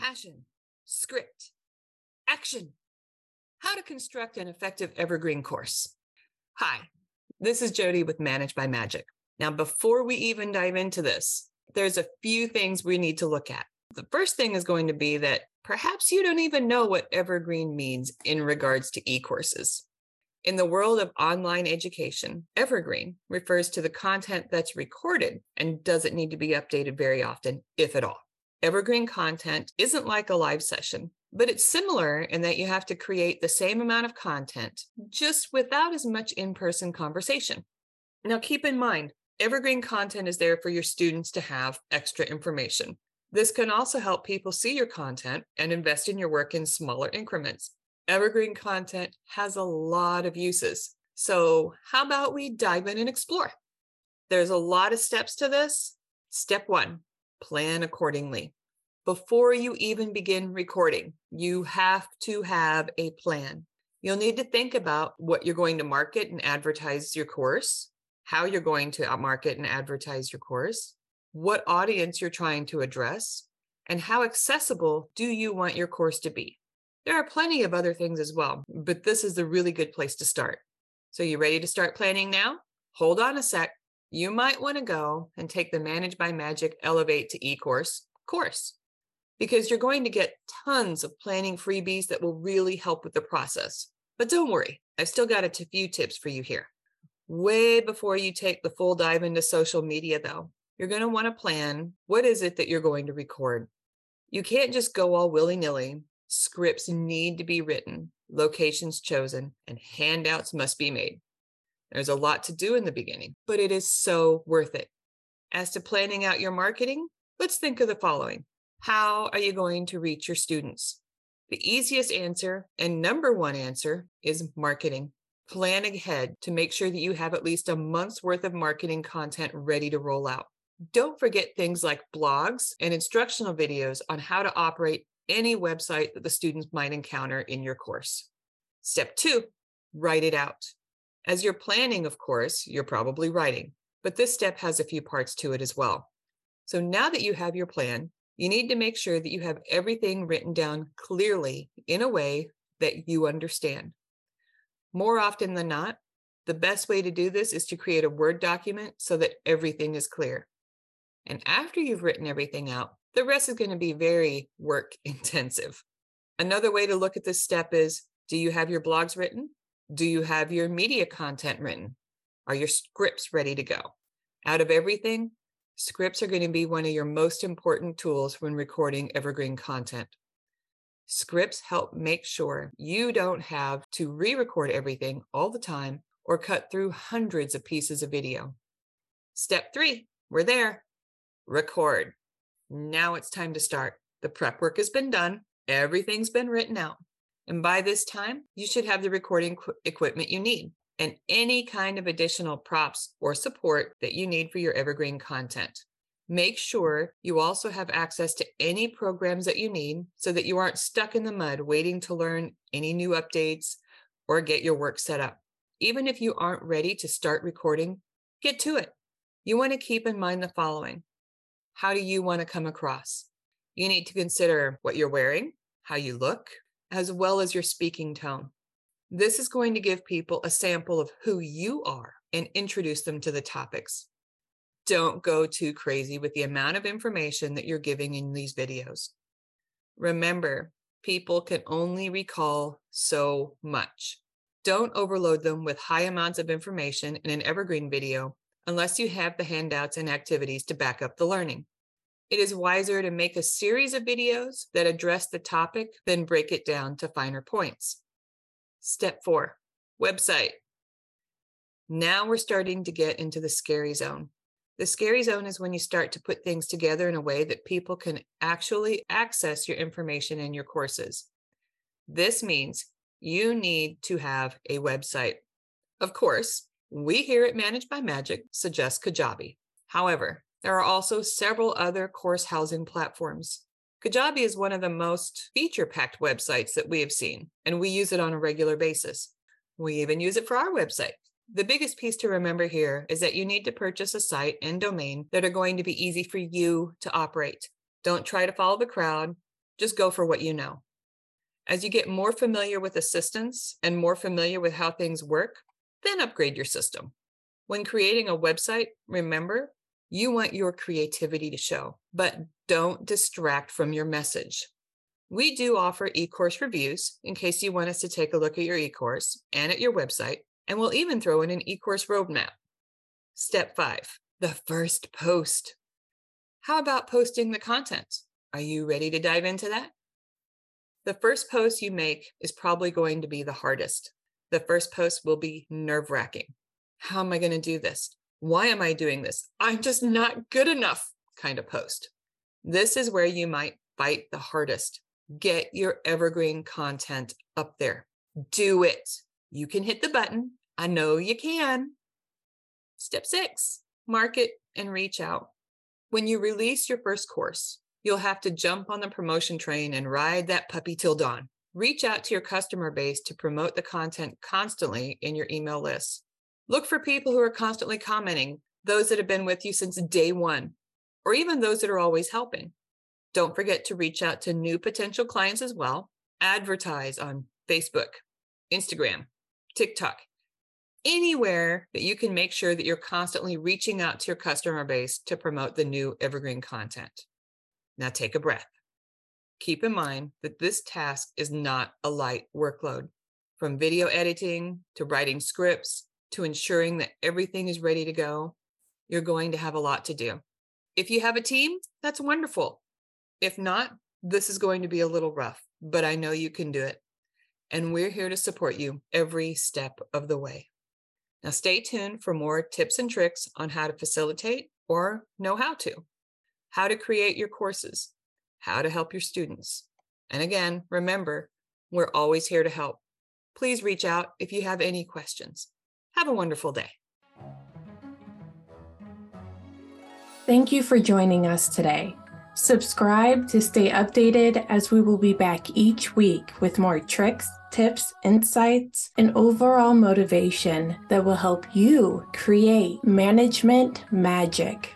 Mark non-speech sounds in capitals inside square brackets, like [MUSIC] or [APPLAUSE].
passion, script, action. How to construct an effective evergreen course. Hi, this is Jody with Manage by Magic. Now, before we even dive into this, there's a few things we need to look at. The first thing is going to be that perhaps you don't even know what evergreen means in regards to e courses. In the world of online education, evergreen refers to the content that's recorded and doesn't need to be updated very often, if at all. Evergreen content isn't like a live session, but it's similar in that you have to create the same amount of content just without as much in person conversation. Now, keep in mind, evergreen content is there for your students to have extra information. This can also help people see your content and invest in your work in smaller increments evergreen content has a lot of uses. So, how about we dive in and explore? There's a lot of steps to this. Step one plan accordingly. Before you even begin recording, you have to have a plan. You'll need to think about what you're going to market and advertise your course, how you're going to market and advertise your course, what audience you're trying to address, and how accessible do you want your course to be. There are plenty of other things as well, but this is a really good place to start. So, you ready to start planning now? Hold on a sec. You might want to go and take the Manage by Magic Elevate to e course course because you're going to get tons of planning freebies that will really help with the process. But don't worry, I've still got a few tips for you here. Way before you take the full dive into social media, though, you're going to want to plan what is it that you're going to record. You can't just go all willy nilly Scripts need to be written, locations chosen, and handouts must be made. There's a lot to do in the beginning, but it is so worth it. As to planning out your marketing, let's think of the following How are you going to reach your students? The easiest answer and number one answer is marketing. Plan ahead to make sure that you have at least a month's worth of marketing content ready to roll out. Don't forget things like blogs and instructional videos on how to operate any website that the students might encounter in your course. Step two, write it out. As you're planning, of course, you're probably writing, but this step has a few parts to it as well. So now that you have your plan, you need to make sure that you have everything written down clearly in a way that you understand. More often than not, the best way to do this is to create a Word document so that everything is clear. And after you've written everything out, the rest is going to be very work [LAUGHS] intensive. Another way to look at this step is do you have your blogs written? Do you have your media content written? Are your scripts ready to go? Out of everything, scripts are going to be one of your most important tools when recording evergreen content. Scripts help make sure you don't have to re record everything all the time or cut through hundreds of pieces of video. Step three, we're there. Record. Now it's time to start. The prep work has been done, everything's been written out. And by this time, you should have the recording qu- equipment you need and any kind of additional props or support that you need for your evergreen content. Make sure you also have access to any programs that you need so that you aren't stuck in the mud waiting to learn any new updates or get your work set up. Even if you aren't ready to start recording, get to it. You want to keep in mind the following how do you want to come across? You need to consider what you're wearing, how you look, as well as your speaking tone. This is going to give people a sample of who you are and introduce them to the topics. Don't go too crazy with the amount of information that you're giving in these videos. Remember, people can only recall so much. Don't overload them with high amounts of information in an evergreen video unless you have the handouts and activities to back up the learning. It is wiser to make a series of videos that address the topic than break it down to finer points. Step four, website. Now we're starting to get into the scary zone. The scary zone is when you start to put things together in a way that people can actually access your information in your courses. This means you need to have a website. Of course, we here at Manage by Magic suggest Kajabi. However, there are also several other course housing platforms. Kajabi is one of the most feature packed websites that we have seen, and we use it on a regular basis. We even use it for our website. The biggest piece to remember here is that you need to purchase a site and domain that are going to be easy for you to operate. Don't try to follow the crowd. just go for what you know. As you get more familiar with assistance and more familiar with how things work, then upgrade your system. When creating a website, remember, you want your creativity to show, but don't distract from your message. We do offer e-course reviews in case you want us to take a look at your e-course and at your website, and we'll even throw in an e-course roadmap. Step five, the first post. How about posting the content? Are you ready to dive into that? The first post you make is probably going to be the hardest. The first post will be nerve wracking. How am I going to do this? Why am I doing this? I'm just not good enough kind of post. This is where you might fight the hardest. Get your evergreen content up there. Do it. You can hit the button. I know you can. Step six, market and reach out. When you release your first course, you'll have to jump on the promotion train and ride that puppy till dawn. Reach out to your customer base to promote the content constantly in your email list. Look for people who are constantly commenting, those that have been with you since day one, or even those that are always helping. Don't forget to reach out to new potential clients as well. Advertise on Facebook, Instagram, TikTok, anywhere that you can make sure that you're constantly reaching out to your customer base to promote the new evergreen content. Now take a breath. Keep in mind that this task is not a light workload. From video editing to writing scripts to ensuring that everything is ready to go, you're going to have a lot to do. If you have a team, that's wonderful. If not, this is going to be a little rough, but I know you can do it. And we're here to support you every step of the way. Now, stay tuned for more tips and tricks on how to facilitate or know how to how to create your courses, how to help your students. And again, remember, we're always here to help. Please reach out if you have any questions. Have a wonderful day. Thank you for joining us today. Subscribe to stay updated as we will be back each week with more tricks, tips, insights, and overall motivation that will help you create management magic.